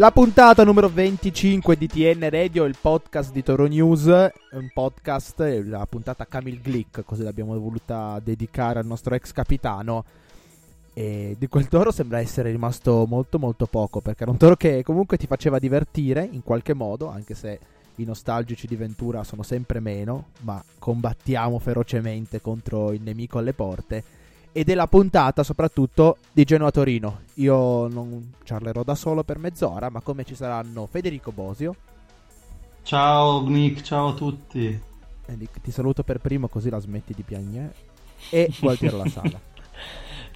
La puntata numero 25 di TN Radio, il podcast di Toro News, un podcast, la puntata Camille Glick, così l'abbiamo voluta dedicare al nostro ex capitano. E di quel toro sembra essere rimasto molto molto poco, perché era un toro che comunque ti faceva divertire in qualche modo, anche se i nostalgici di Ventura sono sempre meno, ma combattiamo ferocemente contro il nemico alle porte e della puntata soprattutto di Genoa Torino. Io non parlerò da solo per mezz'ora, ma come ci saranno Federico Bosio. Ciao Nick, ciao a tutti. E Nick, ti saluto per primo così la smetti di piangere. E Gualtiero La Sala.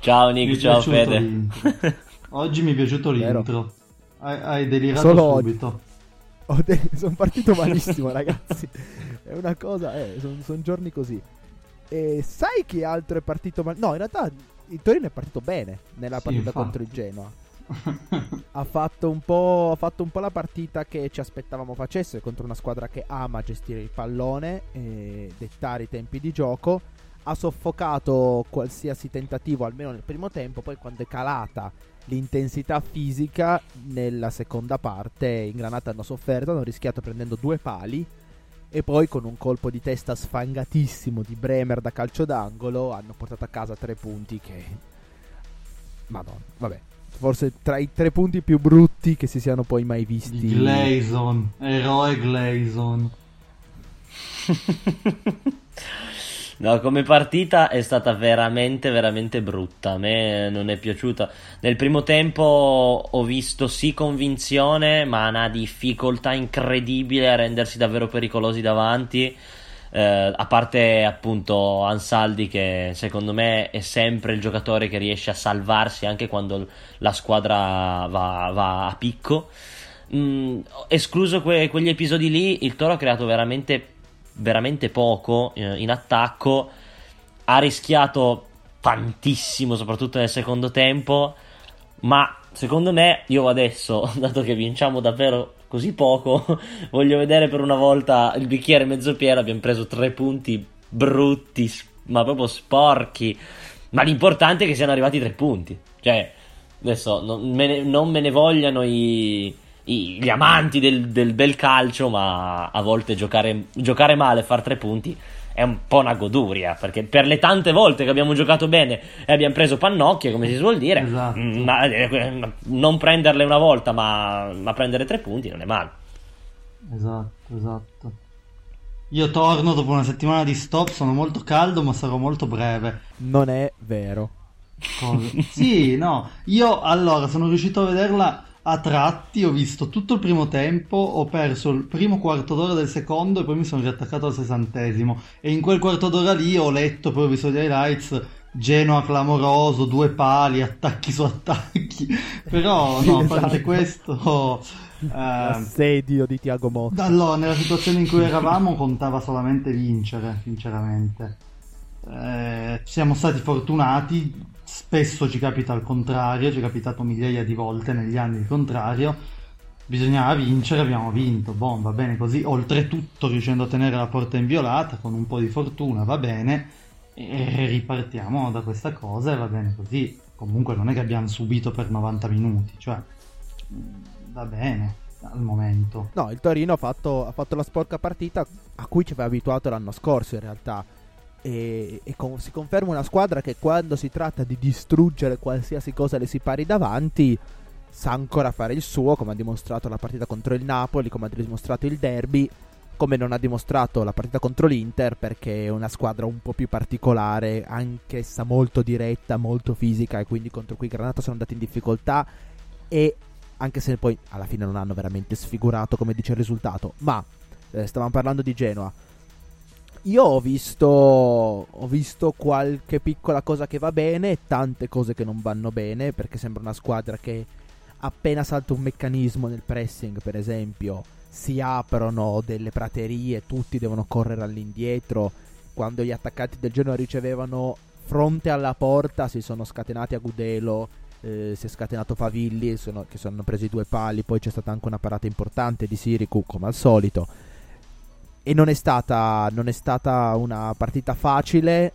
ciao Nick, ciao Fede. Oggi mi è piaciuto l'intro. Hai, hai delirato Solo subito. De- sono partito malissimo, ragazzi. È una cosa, eh, sono son giorni così. E sai chi altro è partito male? No, in realtà il Torino è partito bene nella Sì, partita infatti. contro il Genoa. ha, fatto un po', ha fatto un po' la partita che ci aspettavamo facesse contro una squadra che ama gestire il pallone e dettare i tempi di gioco. Ha soffocato qualsiasi tentativo, almeno nel primo tempo. Poi, quando è calata l'intensità fisica, nella seconda parte, in Granata hanno sofferto. Hanno rischiato prendendo due pali. E poi con un colpo di testa sfangatissimo di Bremer da calcio d'angolo hanno portato a casa tre punti che... Madonna, vabbè. Forse tra i tre punti più brutti che si siano poi mai visti. Gleison, eroe Gleison. No, come partita è stata veramente, veramente brutta. A me non è piaciuta. Nel primo tempo ho visto sì convinzione, ma una difficoltà incredibile a rendersi davvero pericolosi davanti. Eh, a parte appunto Ansaldi, che secondo me è sempre il giocatore che riesce a salvarsi anche quando la squadra va, va a picco. Mm, escluso que- quegli episodi lì, il Toro ha creato veramente veramente poco eh, in attacco. Ha rischiato tantissimo, soprattutto nel secondo tempo. Ma secondo me, io adesso, dato che vinciamo davvero così poco, voglio vedere per una volta il bicchiere mezzo pieno. Abbiamo preso tre punti brutti, ma proprio sporchi. Ma l'importante è che siano arrivati tre punti. Cioè, adesso non me ne, non me ne vogliano i, i- gli amanti del, del bel calcio, ma a volte giocare, giocare male e far tre punti è un po' una goduria. Perché per le tante volte che abbiamo giocato bene e abbiamo preso pannocchie, come si suol dire, Esatto. mm, ma, eh, non prenderle una volta, ma, ma prendere tre punti non è male. Esatto, esatto. Io torno dopo una settimana di stop, sono molto caldo ma sarò molto breve. Non è vero. Cosa? Sì, no, io allora sono riuscito a vederla a tratti, ho visto tutto il primo tempo, ho perso il primo quarto d'ora del secondo e poi mi sono riattaccato al sessantesimo e in quel quarto d'ora lì ho letto, poi ho visto gli highlights, Genoa clamoroso, due pali, attacchi su attacchi, però no, a parte Esatto. questo... ehm, L'assedio di Tiago Motta. allora, nella situazione in cui eravamo contava solamente vincere, sinceramente. Eh, siamo stati fortunati, spesso ci capita il contrario, ci è capitato migliaia di volte negli anni il contrario. Bisognava vincere, abbiamo vinto, boh, va bene così. Oltretutto riuscendo a tenere la porta inviolata con un po' di fortuna, va bene. E ripartiamo da questa cosa e va bene così. Comunque non è che abbiamo subito per 90 minuti, cioè va bene al momento. No, il Torino ha fatto, ha fatto la sporca partita a cui ci aveva abituato l'anno scorso in realtà. E, e con- si conferma una squadra che quando si tratta di distruggere qualsiasi cosa le si pari davanti sa ancora fare il suo, come ha dimostrato la partita contro il Napoli, come ha dimostrato il derby. come non ha dimostrato la partita contro l'Inter perché è una squadra un po' più particolare, anch'essa molto diretta, molto fisica e quindi contro cui Granata sono andati in difficoltà e anche se poi alla fine non hanno veramente sfigurato come dice il risultato, ma eh, stavamo parlando di Genoa. Io ho visto, ho visto qualche piccola cosa che va bene e tante cose che non vanno bene perché sembra una squadra che appena salta un meccanismo nel pressing, per esempio, si aprono delle praterie, tutti devono correre all'indietro. Quando gli attaccanti del Genoa ricevevano fronte alla porta, si sono scatenati a Gudelo, eh, si è scatenato Favilli, sono, che sono presi due pali, poi c'è stata anche una parata importante di Siricu, come al solito. E non è stata, non è stata una partita facile,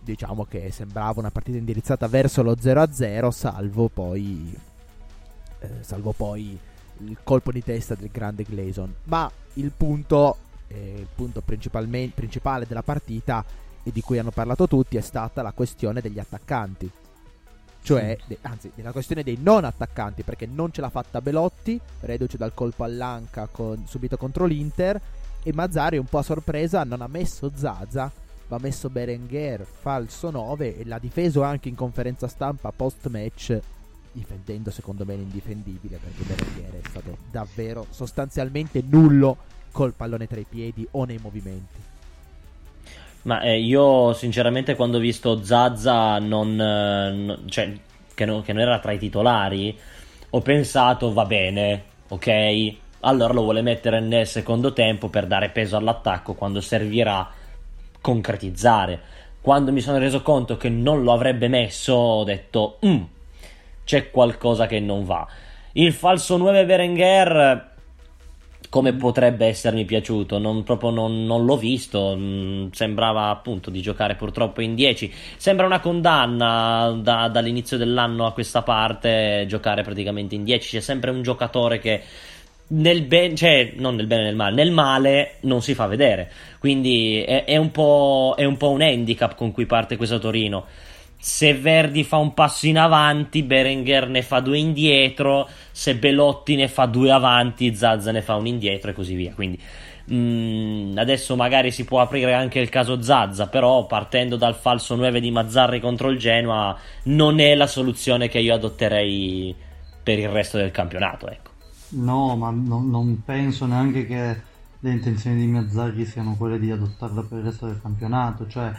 diciamo che sembrava una partita indirizzata verso lo 0-0, salvo poi... Eh, salvo poi il colpo di testa del grande Gleason. Ma il punto, eh, il punto principale della partita e di cui hanno parlato tutti è stata la questione degli attaccanti. Cioè, de- anzi, la questione dei non attaccanti, perché non ce l'ha fatta Belotti, reduce dal colpo all'anca con, subito contro l'Inter, e Mazzari un po' a sorpresa non ha messo Zaza, ma ha messo Berenguer falso 9 e l'ha difeso anche in conferenza stampa post match difendendo secondo me l'indifendibile perché Berenguer è stato davvero sostanzialmente nullo col pallone tra i piedi o nei movimenti. Ma eh, io sinceramente quando ho visto Zazza non, eh, cioè, che, non, che non era tra i titolari, ho pensato va bene, ok, allora lo vuole mettere nel secondo tempo per dare peso all'attacco quando servirà concretizzare. Quando mi sono reso conto che non lo avrebbe messo, ho detto, mm, c'è qualcosa che non va. Il falso 9 Berenguer come potrebbe essermi piaciuto, non, proprio non, non l'ho visto, mm, sembrava appunto di giocare purtroppo in 10, sembra una condanna da, dall'inizio dell'anno a questa parte giocare praticamente in 10, c'è sempre un giocatore che nel bene, cioè non nel bene e nel male, nel male non si fa vedere, quindi è, è, un, po', è un po' un handicap con cui parte questo Torino se Verdi fa un passo in avanti, Berenguer ne fa due indietro, se Belotti ne fa due avanti, Zazza ne fa un indietro e così via. Quindi mh, mm, adesso magari si può aprire anche il caso Zazza, però partendo dal falso 9 di Mazzarri contro il Genoa non è la soluzione che io adotterei per il resto del campionato. Ecco. No, ma no, non penso neanche che le intenzioni di Mazzarri siano quelle di adottarla per il resto del campionato, cioè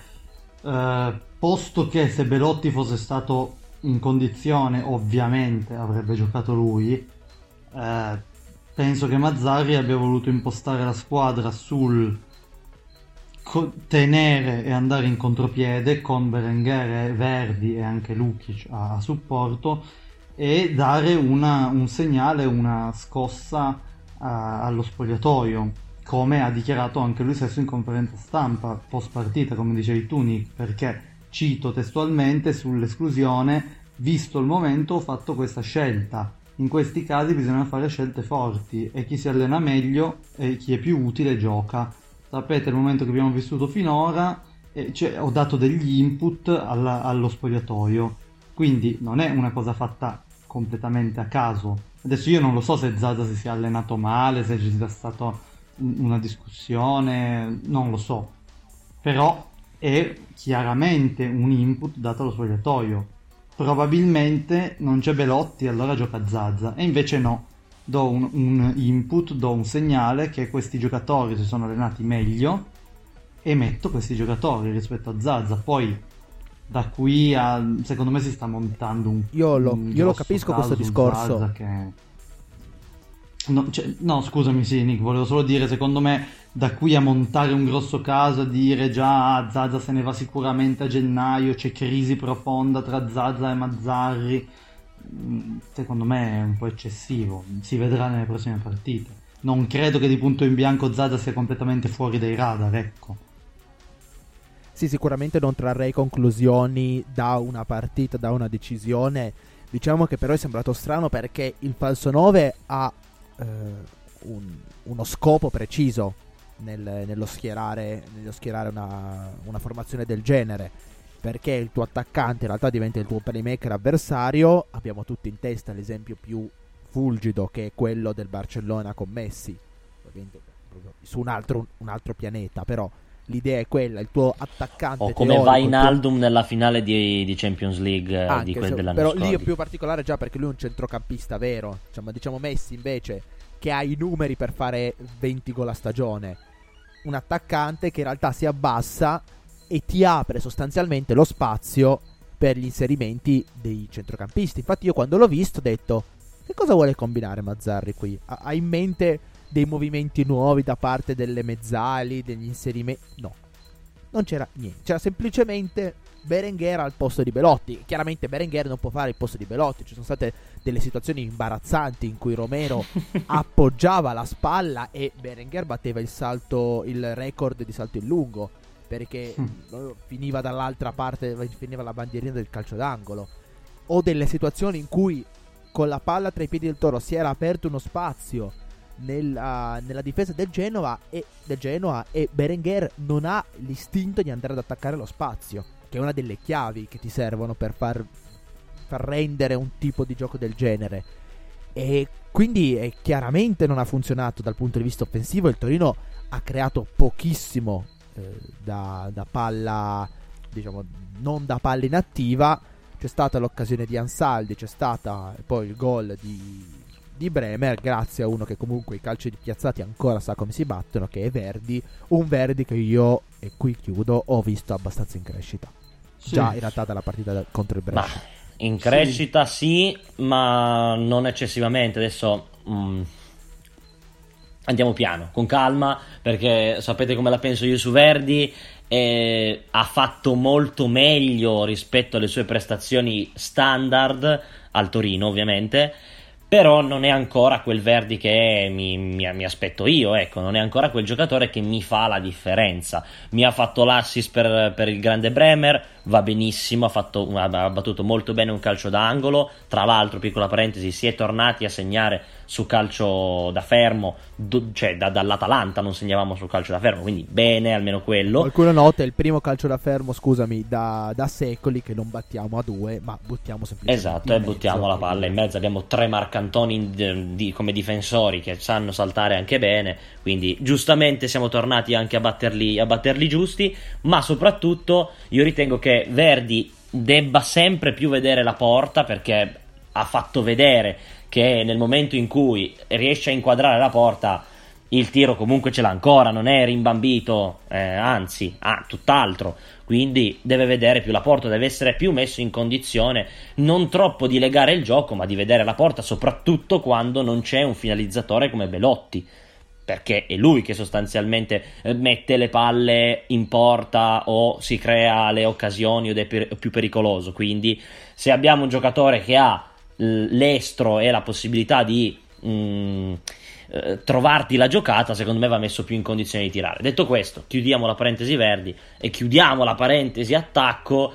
eh, posto che se Belotti fosse stato in condizione, ovviamente avrebbe giocato lui. Eh, penso che Mazzari abbia voluto impostare la squadra sul co- tenere e andare in contropiede con Berenguer, Verdi e anche Lukic a, a supporto e dare una, un segnale, una scossa a, allo spogliatoio come ha dichiarato anche lui stesso in conferenza stampa post partita, come dicevi tu Nick, perché cito testualmente sull'esclusione, visto il momento ho fatto questa scelta. In questi casi bisogna fare scelte forti e chi si allena meglio e chi è più utile gioca. Sapete il momento che abbiamo vissuto finora, eh, cioè, ho dato degli input alla, allo spogliatoio, quindi non è una cosa fatta completamente a caso. Adesso io non lo so se Zaza si sia allenato male, se ci sia stato una discussione, non lo so, però è chiaramente un input dato allo spogliatoio. Probabilmente non c'è Belotti, allora gioca Zazza, e invece no, do un, un input, do un segnale che questi giocatori si sono allenati meglio e metto questi giocatori rispetto a Zazza. Poi da qui a secondo me si sta montando un io lo, un io lo capisco questo discorso che No, cioè, no, scusami, sì, Nick, volevo solo dire, secondo me, da qui a montare un grosso caso, a dire già Zaza se ne va sicuramente a gennaio, c'è crisi profonda tra Zaza e Mazzarri, mm, secondo me è un po' eccessivo, si vedrà nelle prossime partite. Non credo che di punto in bianco Zaza sia completamente fuori dai radar, ecco. Sì, sicuramente non trarrei conclusioni da una partita, da una decisione. Diciamo che però è sembrato strano perché il falso 9 ha eh, un, uno scopo preciso nel, nello schierare, nello schierare una, una, formazione del genere. Perché il tuo attaccante in realtà diventa il tuo playmaker avversario. Abbiamo tutti in testa l'esempio più fulgido che è quello del Barcellona con Messi. Ovviamente su un altro, un altro pianeta, però l'idea è quella, il tuo attaccante o come teorico, va in il tuo- nella finale di, di Champions League eh, anche di quel se- dell'anno però scorso. lì è più particolare già perché lui è un centrocampista vero diciamo, diciamo Messi invece che ha i numeri per fare 20 gol a stagione un attaccante che in realtà si abbassa e ti apre sostanzialmente lo spazio per gli inserimenti dei centrocampisti infatti io quando l'ho visto ho detto che cosa vuole combinare Mazzarri qui ha, ha in mente dei movimenti nuovi da parte delle mezzali degli inserimenti no non c'era niente c'era semplicemente Berenguer al posto di Belotti. Chiaramente Berenguer non può fare il posto di Belotti. Ci sono state delle situazioni imbarazzanti in cui Romero appoggiava la spalla e Berenguer batteva il salto, il record di salto in lungo. Perché Mm. finiva dall'altra parte, finiva la bandierina del calcio d'angolo. O delle situazioni in cui con la palla tra i piedi del toro si era aperto uno spazio nella, nella difesa del Genova e, del Genoa e Berenguer non ha l'istinto di andare ad attaccare lo spazio, che è una delle chiavi che ti servono per far, far rendere un tipo di gioco del genere. E quindi eh, chiaramente non ha funzionato dal punto di vista offensivo. Il Torino ha creato pochissimo eh, da, da palla, diciamo, non da palla inattiva. C'è stata l'occasione di Ansaldi, c'è stata poi il gol di, di Bremer, grazie a uno che comunque i calci di piazzati ancora sa come si battono, che è Verdi. Un Verdi che io, e qui chiudo, ho visto abbastanza in crescita. Sì. Già in realtà dalla partita contro il Ma Brescia. in crescita sì, ma non eccessivamente. Adesso mm, andiamo piano, con calma, perché sapete come la penso io su Verdi. e ha fatto molto meglio rispetto alle sue prestazioni standard al Torino, ovviamente. Però non è ancora quel Verdi che mi, mi- mi aspetto io, ecco, non è ancora quel giocatore che mi fa la differenza. Mi ha fatto l'assist per, per il grande Bremer, va benissimo, ha, fatto- ha battuto molto bene un calcio d'angolo. Tra l'altro, piccola parentesi, si è tornati a segnare su calcio da fermo, do- cioè da- dall'Atalanta non segnavamo su calcio da fermo, quindi bene almeno quello. Qualcuno nota è il primo calcio da fermo, scusami, da, da secoli che non battiamo a due, ma buttiamo semplicemente Esatto, e mezzo. buttiamo la palla in mezzo. Abbiamo tre marcantoni in- di- come difensori che sanno saltare anche bene. Quindi, giustamente, siamo tornati anche a batterli, a batterli giusti. Ma soprattutto, io ritengo che Verdi debba sempre più vedere la porta perché ha fatto vedere che nel momento in cui riesce a inquadrare la porta. Il tiro comunque ce l'ha ancora, non è rimbambito, eh, anzi, ha tutt'altro. Quindi deve vedere più la porta, deve essere più messo in condizione non troppo di legare il gioco, ma di vedere la porta, soprattutto quando non c'è un finalizzatore come Belotti. Perché è lui che sostanzialmente eh, mette le palle in porta o si crea le occasioni ed è più pericoloso. Quindi, se abbiamo un giocatore che ha l'estro e la possibilità di mm, eh, trovarti la giocata, secondo me va messo più in condizione di tirare. Detto questo, chiudiamo la parentesi Verdi e chiudiamo la parentesi attacco.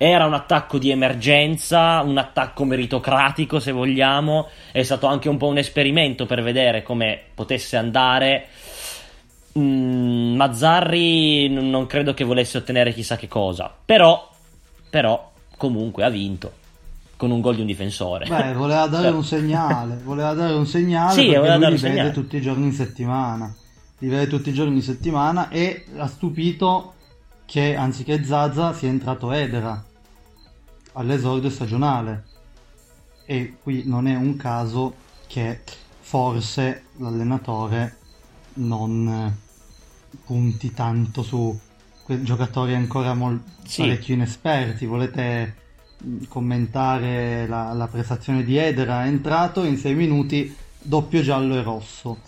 Era un attacco di emergenza, un attacco meritocratico se vogliamo, è stato anche un po' un esperimento per vedere come potesse andare. Mm, Mazzarri non credo che volesse ottenere chissà che cosa, però, però comunque ha vinto con un gol di un difensore. Beh, voleva dare un segnale, voleva dare un segnale Sì, perché lui li vede segnale. tutti i giorni in settimana. Li vede tutti i giorni in settimana e ha stupito che anziché Zaza sia entrato Edera all'esordio stagionale. E qui non è un caso che forse l'allenatore non eh, punti tanto su giocatori ancora mol- Sì. parecchio inesperti. Volete mh, commentare la, la prestazione di Edera? È entrato in 6 minuti, doppio giallo e rosso.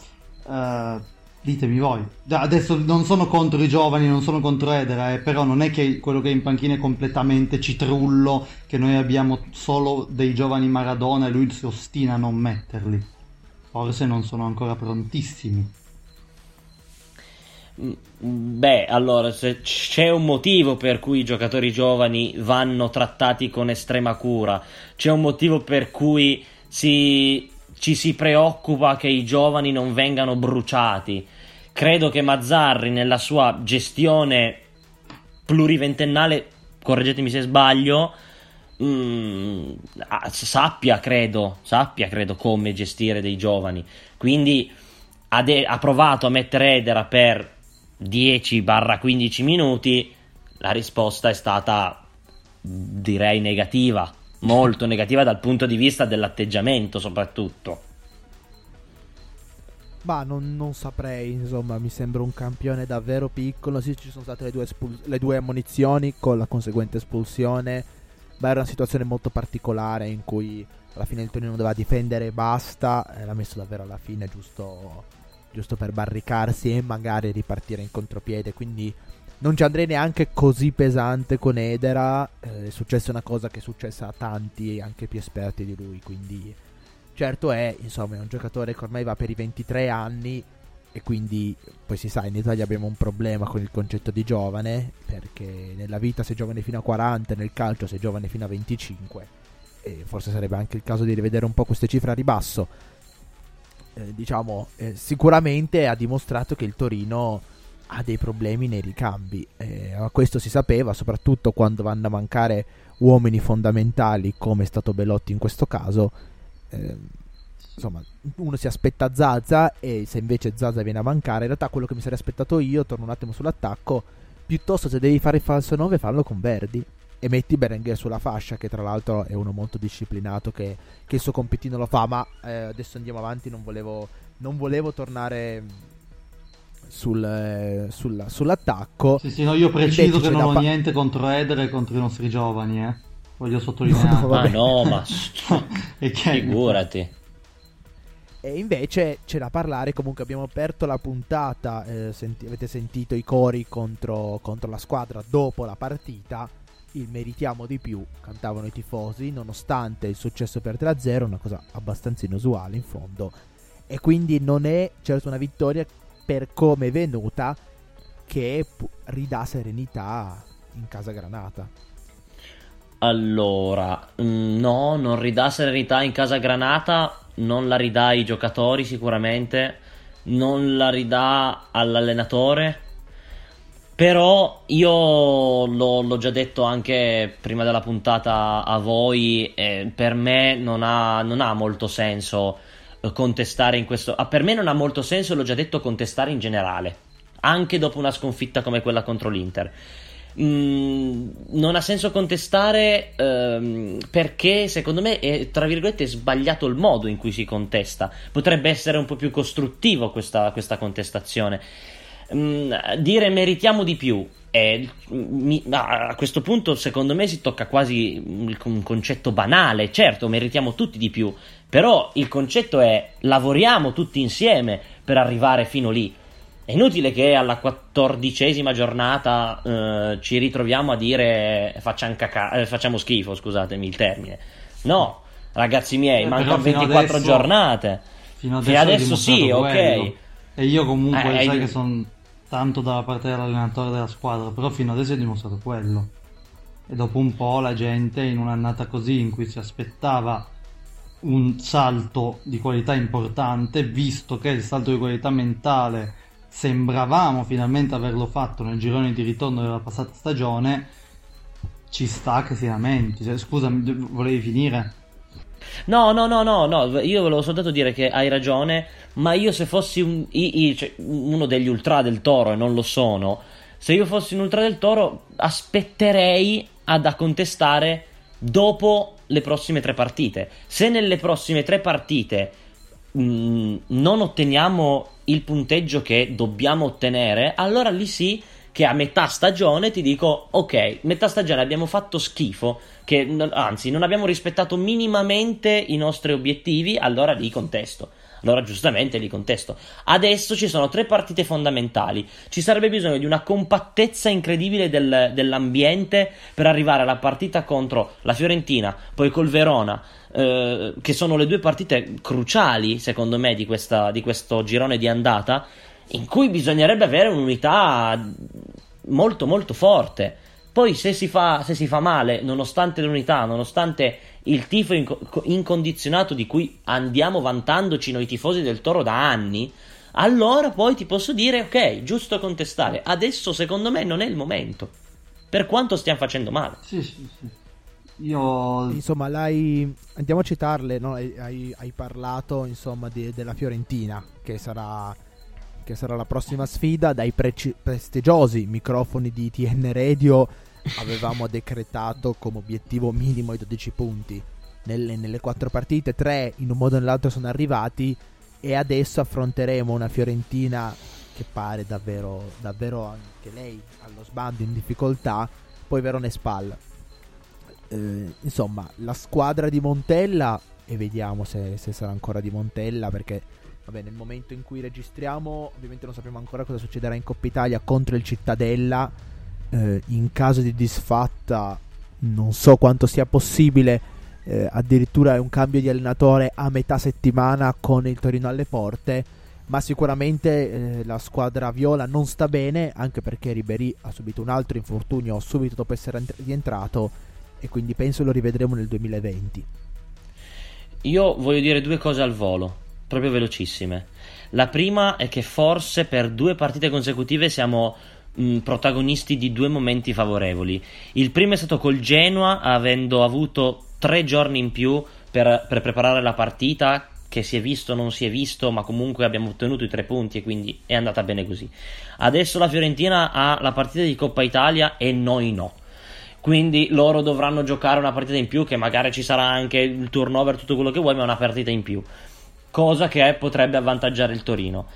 Eh, ditemi voi. Adesso non sono contro i giovani, non sono contro Edera, eh, però non è che quello che è in panchina è completamente citrullo, che noi abbiamo solo dei giovani Maradona e lui si ostina a non metterli. Forse non sono ancora prontissimi. Mm, Beh, allora, c'è un motivo per cui i giocatori giovani vanno trattati con estrema cura, c'è un motivo per cui si- ci si preoccupa che i giovani non vengano bruciati. Credo che Mazzarri, nella sua gestione pluriventennale, correggetemi se sbaglio, mm, ah, sappia, credo, sappia, credo, come gestire dei giovani. Quindi ha, de- ha provato a mettere Edera per 10-15 minuti, la risposta è stata direi negativa, molto negativa dal punto di vista dell'atteggiamento soprattutto. Ma non, non, saprei, insomma, mi sembra un campione davvero piccolo. Sì, ci sono state le due, espul- le due ammonizioni con la conseguente espulsione. Ma era una situazione molto particolare in cui alla fine il Torino doveva difendere e basta. L'ha messo davvero alla fine, giusto, giusto per barricarsi e magari ripartire in contropiede. Quindi non ci andrei neanche così pesante con Edera. Eh, è successa una cosa che è successa a tanti, anche più esperti di lui. Quindi Certo è, insomma, è un giocatore che ormai va per i 23 anni e quindi poi si sa, in Italia abbiamo un problema con il concetto di giovane, perché nella vita sei giovane fino a 40, nel calcio sei giovane fino a 25 e forse sarebbe anche il caso di rivedere un po' queste cifre a ribasso. Eh, diciamo, eh, sicuramente ha dimostrato che il Torino ha dei problemi nei ricambi, eh, questo si sapeva soprattutto quando vanno a mancare uomini fondamentali come è stato Belotti in questo caso. Eh, insomma, uno si aspetta Zaza e se invece Zaza viene a mancare, in realtà quello che mi sarei aspettato io, torno un attimo sull'attacco, piuttosto se devi fare il falso 9 fallo con Verdi e metti Berenguer sulla fascia che tra l'altro è uno molto disciplinato che, che il suo compitino lo fa ma eh, adesso andiamo avanti non volevo, non volevo tornare sul, eh, sul, sull'attacco. Sì sì no io preciso che non ho pa- niente contro Eder e contro i nostri giovani eh. Voglio sottolineare. No, no, no ma figurati. E invece c'è da parlare, comunque abbiamo aperto la puntata, eh, senti- avete sentito i cori contro, contro la squadra dopo la partita, il meritiamo di più, cantavano i tifosi, nonostante il successo per 3-0, una cosa abbastanza inusuale in fondo, e quindi non è certo una vittoria per come è venuta che ridà serenità in casa Granata. Allora, mm, no, non ridà serenità in casa Granata, non la ridà ai giocatori sicuramente, non la ridà all'allenatore. Però io l'ho, l'ho già detto anche prima della puntata a voi, eh, per me non ha, non ha molto senso contestare in questo... Ah, per me non ha molto senso, l'ho già detto, contestare in generale, anche dopo una sconfitta come quella contro l'Inter Mm, non ha senso contestare ehm, perché secondo me è tra virgolette sbagliato il modo in cui si contesta. Potrebbe essere un po' più costruttivo questa, questa contestazione. Mm, dire meritiamo di più. È, mi, a questo punto, secondo me, si tocca quasi un concetto banale. Certo, meritiamo tutti di più, però il concetto è lavoriamo tutti insieme per arrivare fino lì. È inutile che alla quattordicesima giornata eh, ci ritroviamo a dire facciamo, caca- eh, facciamo schifo, scusatemi il termine. No, ragazzi miei, eh, mancano 24 adesso, giornate. Fino adesso, fino adesso sì, ok. E io comunque eh, sai che sono tanto dalla parte dell'allenatore della squadra, però fino adesso ho dimostrato quello. E dopo un po' la gente in un'annata così in cui si aspettava un salto di qualità importante, visto che il salto di qualità mentale sembravamo finalmente averlo fatto nel girone di ritorno della passata stagione, ci sta che si lamenti. Cioè, scusa, volevi finire? No, no, no, no, no, io volevo soltanto dire che hai ragione, ma io se fossi un, i, i, cioè, uno degli ultra del toro e non lo sono, se io fossi un ultra del toro aspetterei ad a contestare dopo le prossime tre partite. Se nelle prossime tre partite mh, mm, non otteniamo il punteggio che dobbiamo ottenere, allora lì sì che a metà stagione ti dico ok, metà stagione abbiamo fatto schifo, che anzi non abbiamo rispettato minimamente i nostri obiettivi, allora lì contesto. Allora giustamente li contesto. Adesso ci sono tre partite fondamentali. Ci sarebbe bisogno di una compattezza incredibile del, dell'ambiente per arrivare alla partita contro la Fiorentina, poi col Verona, eh, che sono le due partite cruciali, secondo me, di, questa, di questo girone di andata, in cui bisognerebbe avere un'unità molto molto forte. Poi se si fa, se si fa male, nonostante l'unità, nonostante il tifo inc- incondizionato di cui andiamo vantandoci noi tifosi del Toro da anni, allora poi ti posso dire ok, giusto contestare. Adesso secondo me non è il momento. Per quanto stiamo facendo male. Sì, sì, sì. Io... Insomma, l'hai... andiamo a citarle, no? hai, hai, parlato insomma, di, della Fiorentina, che sarà, che sarà, la prossima sfida. Dai preci- prestigiosi microfoni di TN Radio avevamo decretato come obiettivo minimo i 12 punti. Nelle, nelle quattro partite, tre in un modo o nell'altro sono arrivati e adesso affronteremo una Fiorentina che pare davvero, davvero anche lei allo sbando in difficoltà, poi Verone spalla eh, insomma, la squadra di Montella, e vediamo se, se, sarà ancora di Montella, perché vabbè, nel momento in cui registriamo, ovviamente non sappiamo ancora cosa succederà in Coppa Italia contro il Cittadella. Eh, in caso di disfatta, non so quanto sia possibile. Eh, addirittura è un cambio di allenatore a metà settimana con il Torino alle porte. Ma sicuramente eh, la squadra viola non sta bene, anche perché Ribery ha subito un altro infortunio subito dopo essere rientrato e quindi penso lo rivedremo nel 2020. Io voglio dire due cose al volo, proprio velocissime. La prima è che forse per due partite consecutive siamo mh, protagonisti di due momenti favorevoli. Il primo è stato col Genoa, avendo avuto tre giorni in più per, per preparare la partita, che si è visto o non si è visto, ma comunque abbiamo ottenuto i tre punti e quindi è andata bene così. Adesso la Fiorentina ha la partita di Coppa Italia e noi no quindi loro dovranno giocare una partita in più che magari ci sarà anche il turnover tutto quello che vuoi ma una partita in più cosa che potrebbe avvantaggiare il Torino.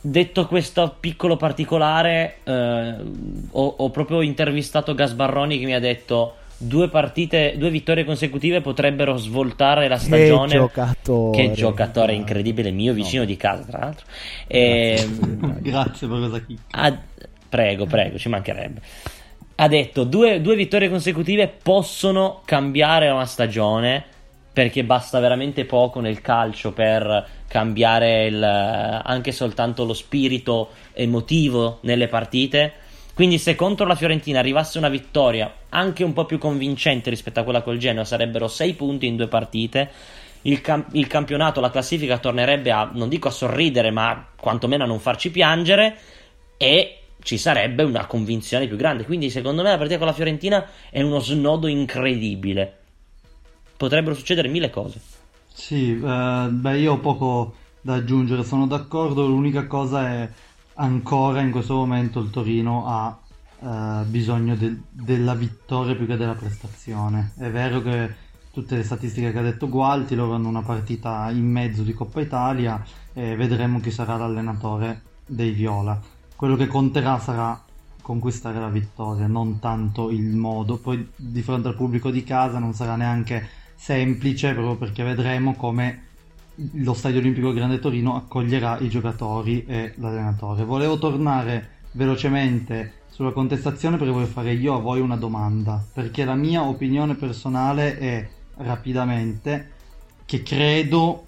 Detto questo piccolo particolare eh, ho, ho, proprio intervistato Gasbarroni che mi ha detto due partite due vittorie consecutive potrebbero svoltare la stagione. che giocatore. Che giocatore incredibile mio vicino no. di casa tra l'altro. E, grazie per questa chicca. prego prego ci mancherebbe. Ha detto due, due vittorie consecutive possono cambiare una stagione perché basta veramente poco nel calcio per cambiare il, anche soltanto lo spirito emotivo nelle partite. Quindi se contro la Fiorentina arrivasse una vittoria anche un po' più convincente rispetto a quella col Genoa, sarebbero 6 punti in due partite. Il, cam- il, campionato, la classifica tornerebbe a, non dico a sorridere, ma quantomeno a non farci piangere. E ci sarebbe una convinzione più grande. Quindi, secondo me, la partita con la Fiorentina è uno snodo incredibile. Potrebbero succedere mille cose. Sì, eh, beh, io ho poco da aggiungere, sono d'accordo. L'unica cosa è ancora in questo momento il Torino ha eh, bisogno de- della vittoria più che della prestazione. È vero che tutte le statistiche che ha detto Gualti, loro hanno una partita in mezzo di Coppa Italia e vedremo chi sarà l'allenatore dei Viola quello che conterà sarà conquistare la vittoria, non tanto il modo. Poi di fronte al pubblico di casa non sarà neanche semplice, proprio perché vedremo come lo Stadio Olimpico Grande Torino accoglierà i giocatori e l'allenatore. Volevo tornare velocemente sulla contestazione perché voglio fare io a voi una domanda, perché la mia opinione personale è rapidamente che credo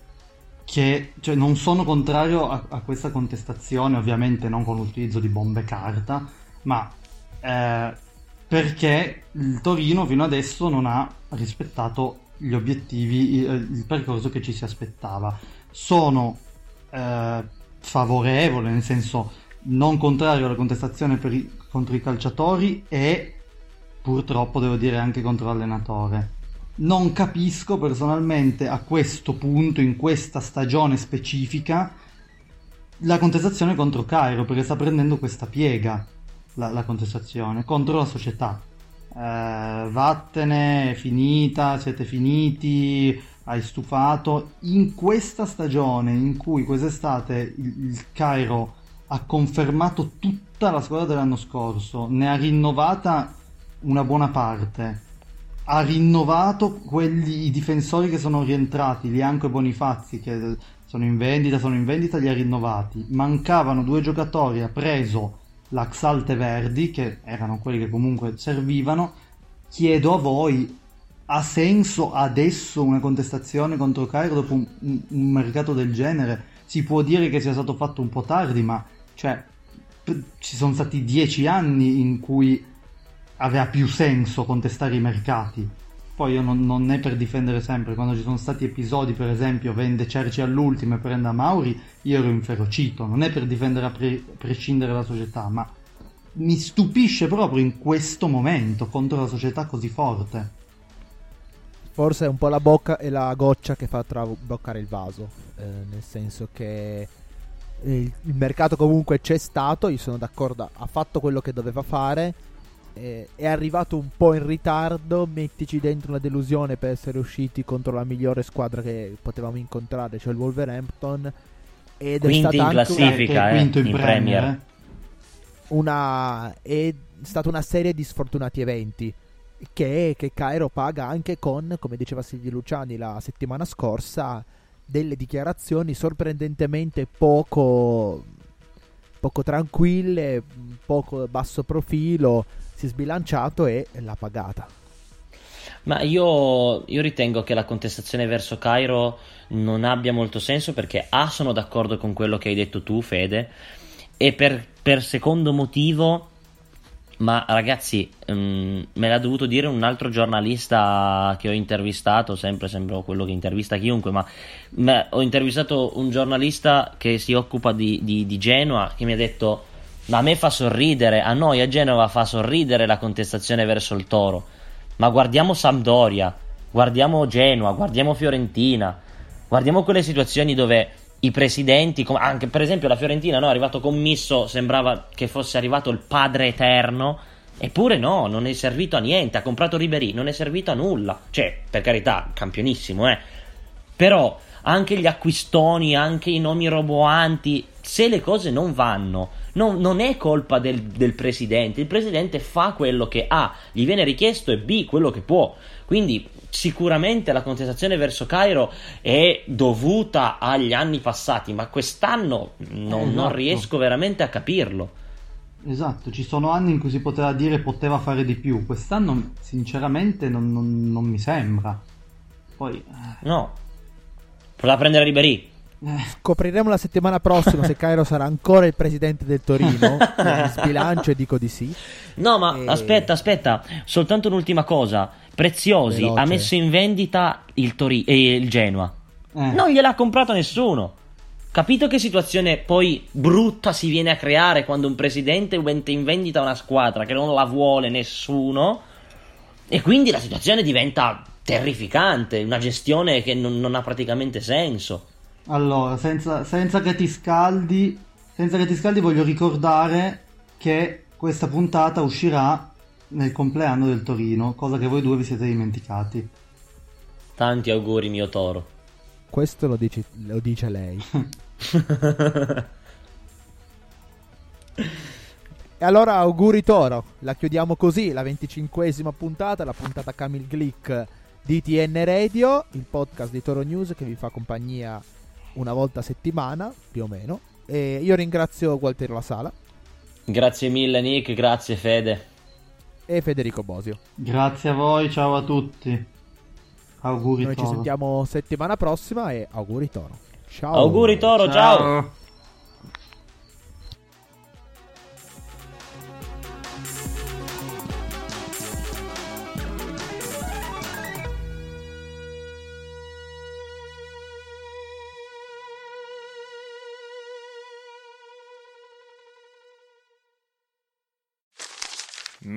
che cioè, non sono contrario a, a, questa contestazione, ovviamente non con l'utilizzo di bombe carta, ma eh, perché il Torino fino adesso non ha rispettato gli obiettivi, il, il percorso che ci si aspettava. Sono eh, favorevole, nel senso non contrario alla contestazione i, contro i calciatori e purtroppo devo dire anche contro l'allenatore non capisco personalmente a questo punto, in questa stagione specifica, la contestazione contro Cairo, perché sta prendendo questa piega la, la contestazione contro la società. Eh, vattene, è finita, siete finiti, hai stufato. In questa stagione in cui quest'estate il, il Cairo ha confermato tutta la squadra dell'anno scorso, ne ha rinnovata una buona parte ha rinnovato quelli, i difensori che sono rientrati, Lianco e Bonifazzi, che sono in vendita, sono in vendita, li ha rinnovati. Mancavano due giocatori, ha preso l'Axalte Verdi, che erano quelli che comunque servivano. Chiedo a voi, ha senso adesso una contestazione contro Cairo dopo un, un mercato del genere? Si può dire che sia stato fatto un po' tardi, ma cioè, ci sono stati dieci anni in cui aveva più senso contestare i mercati. Poi io non, non, è per difendere sempre, quando ci sono stati episodi, per esempio, vende Cerci all'ultimo e prende Mauri, io ero inferocito, non è per difendere a pre- prescindere la società, ma mi stupisce proprio in questo momento contro la società così forte. forse è un po' la bocca e la goccia che fa traboccare il vaso, eh, nel senso che il, il, mercato comunque c'è stato, io sono d'accordo, ha fatto quello che doveva fare, eh, è arrivato un po' in ritardo, mettici dentro una delusione per essere usciti contro la migliore squadra che potevamo incontrare, cioè il Wolverhampton. Ed quinti è stata in classifica, una... eh, in, in Premier. Eh. Una... È stata una serie di sfortunati eventi che, che Cairo paga anche con, come diceva Silvio Luciani la settimana scorsa, delle dichiarazioni sorprendentemente poco, poco tranquille, poco basso profilo, si è sbilanciato e l'ha pagata. Ma io, io, ritengo che la contestazione verso Cairo non abbia molto senso perché A sono d'accordo con quello che hai detto tu Fede e per, per secondo motivo ma ragazzi, um, me l'ha dovuto dire un altro giornalista che ho intervistato, sempre sembro quello che intervista chiunque, ma, ma ho intervistato un giornalista che si occupa di, di, di Genoa che mi ha detto, ma a me fa sorridere, a noi a Genova fa sorridere la contestazione verso il Toro, ma guardiamo Sampdoria, guardiamo Genoa, guardiamo Fiorentina, guardiamo quelle situazioni dove i presidenti, anche per esempio la Fiorentina, no, è arrivato commisso, sembrava che fosse arrivato il padre eterno, eppure no, non è servito a niente, ha comprato Ribery, non è servito a nulla, cioè, per carità, campionissimo, eh, però anche gli acquistoni, anche i nomi roboanti, se le cose non vanno, non, non è colpa del, del presidente, il presidente fa quello che A, gli viene richiesto e B, quello che può, quindi sicuramente la contestazione verso Cairo è dovuta agli anni passati, ma quest'anno non, esatto. non riesco veramente a capirlo. Esatto, ci sono anni in cui si poteva dire poteva fare di più, quest'anno sinceramente non, non, mi sembra. Poi... Eh. No, voleva prendere Ribery. Eh. Scopriremo la settimana prossima se Cairo sarà ancora il presidente del Torino. mi sbilancio e dico di sì. No, ma e... aspetta, aspetta, soltanto un'ultima cosa. Preziosi Veloce. ha messo in vendita il, Tori- eh, il Genoa. Eh. Non gliel'ha comprato nessuno. Capito che situazione poi brutta si viene a creare quando un presidente mette in vendita una squadra che non la vuole nessuno? E quindi la situazione diventa terrificante, una gestione che non, non ha praticamente senso. Allora, senza, senza, che ti scaldi, senza che ti scaldi, voglio ricordare che questa puntata uscirà nel compleanno del Torino, cosa che voi due vi siete dimenticati. Tanti auguri, mio toro. Questo lo dice, lo dice lei. e allora auguri Toro, la chiudiamo così, la venticinquesima puntata, la puntata Camille Glick di TN Radio, il podcast di Toro News che vi fa compagnia una volta a settimana, più o meno. E io ringrazio Gualtiero La Sala. Grazie mille Nick, grazie Fede e Federico Bosio. Grazie a voi, ciao a tutti. Auguri Noi Toro. ci sentiamo settimana prossima e auguri Toro. Ciao. Auguri Toro, ciao. ciao.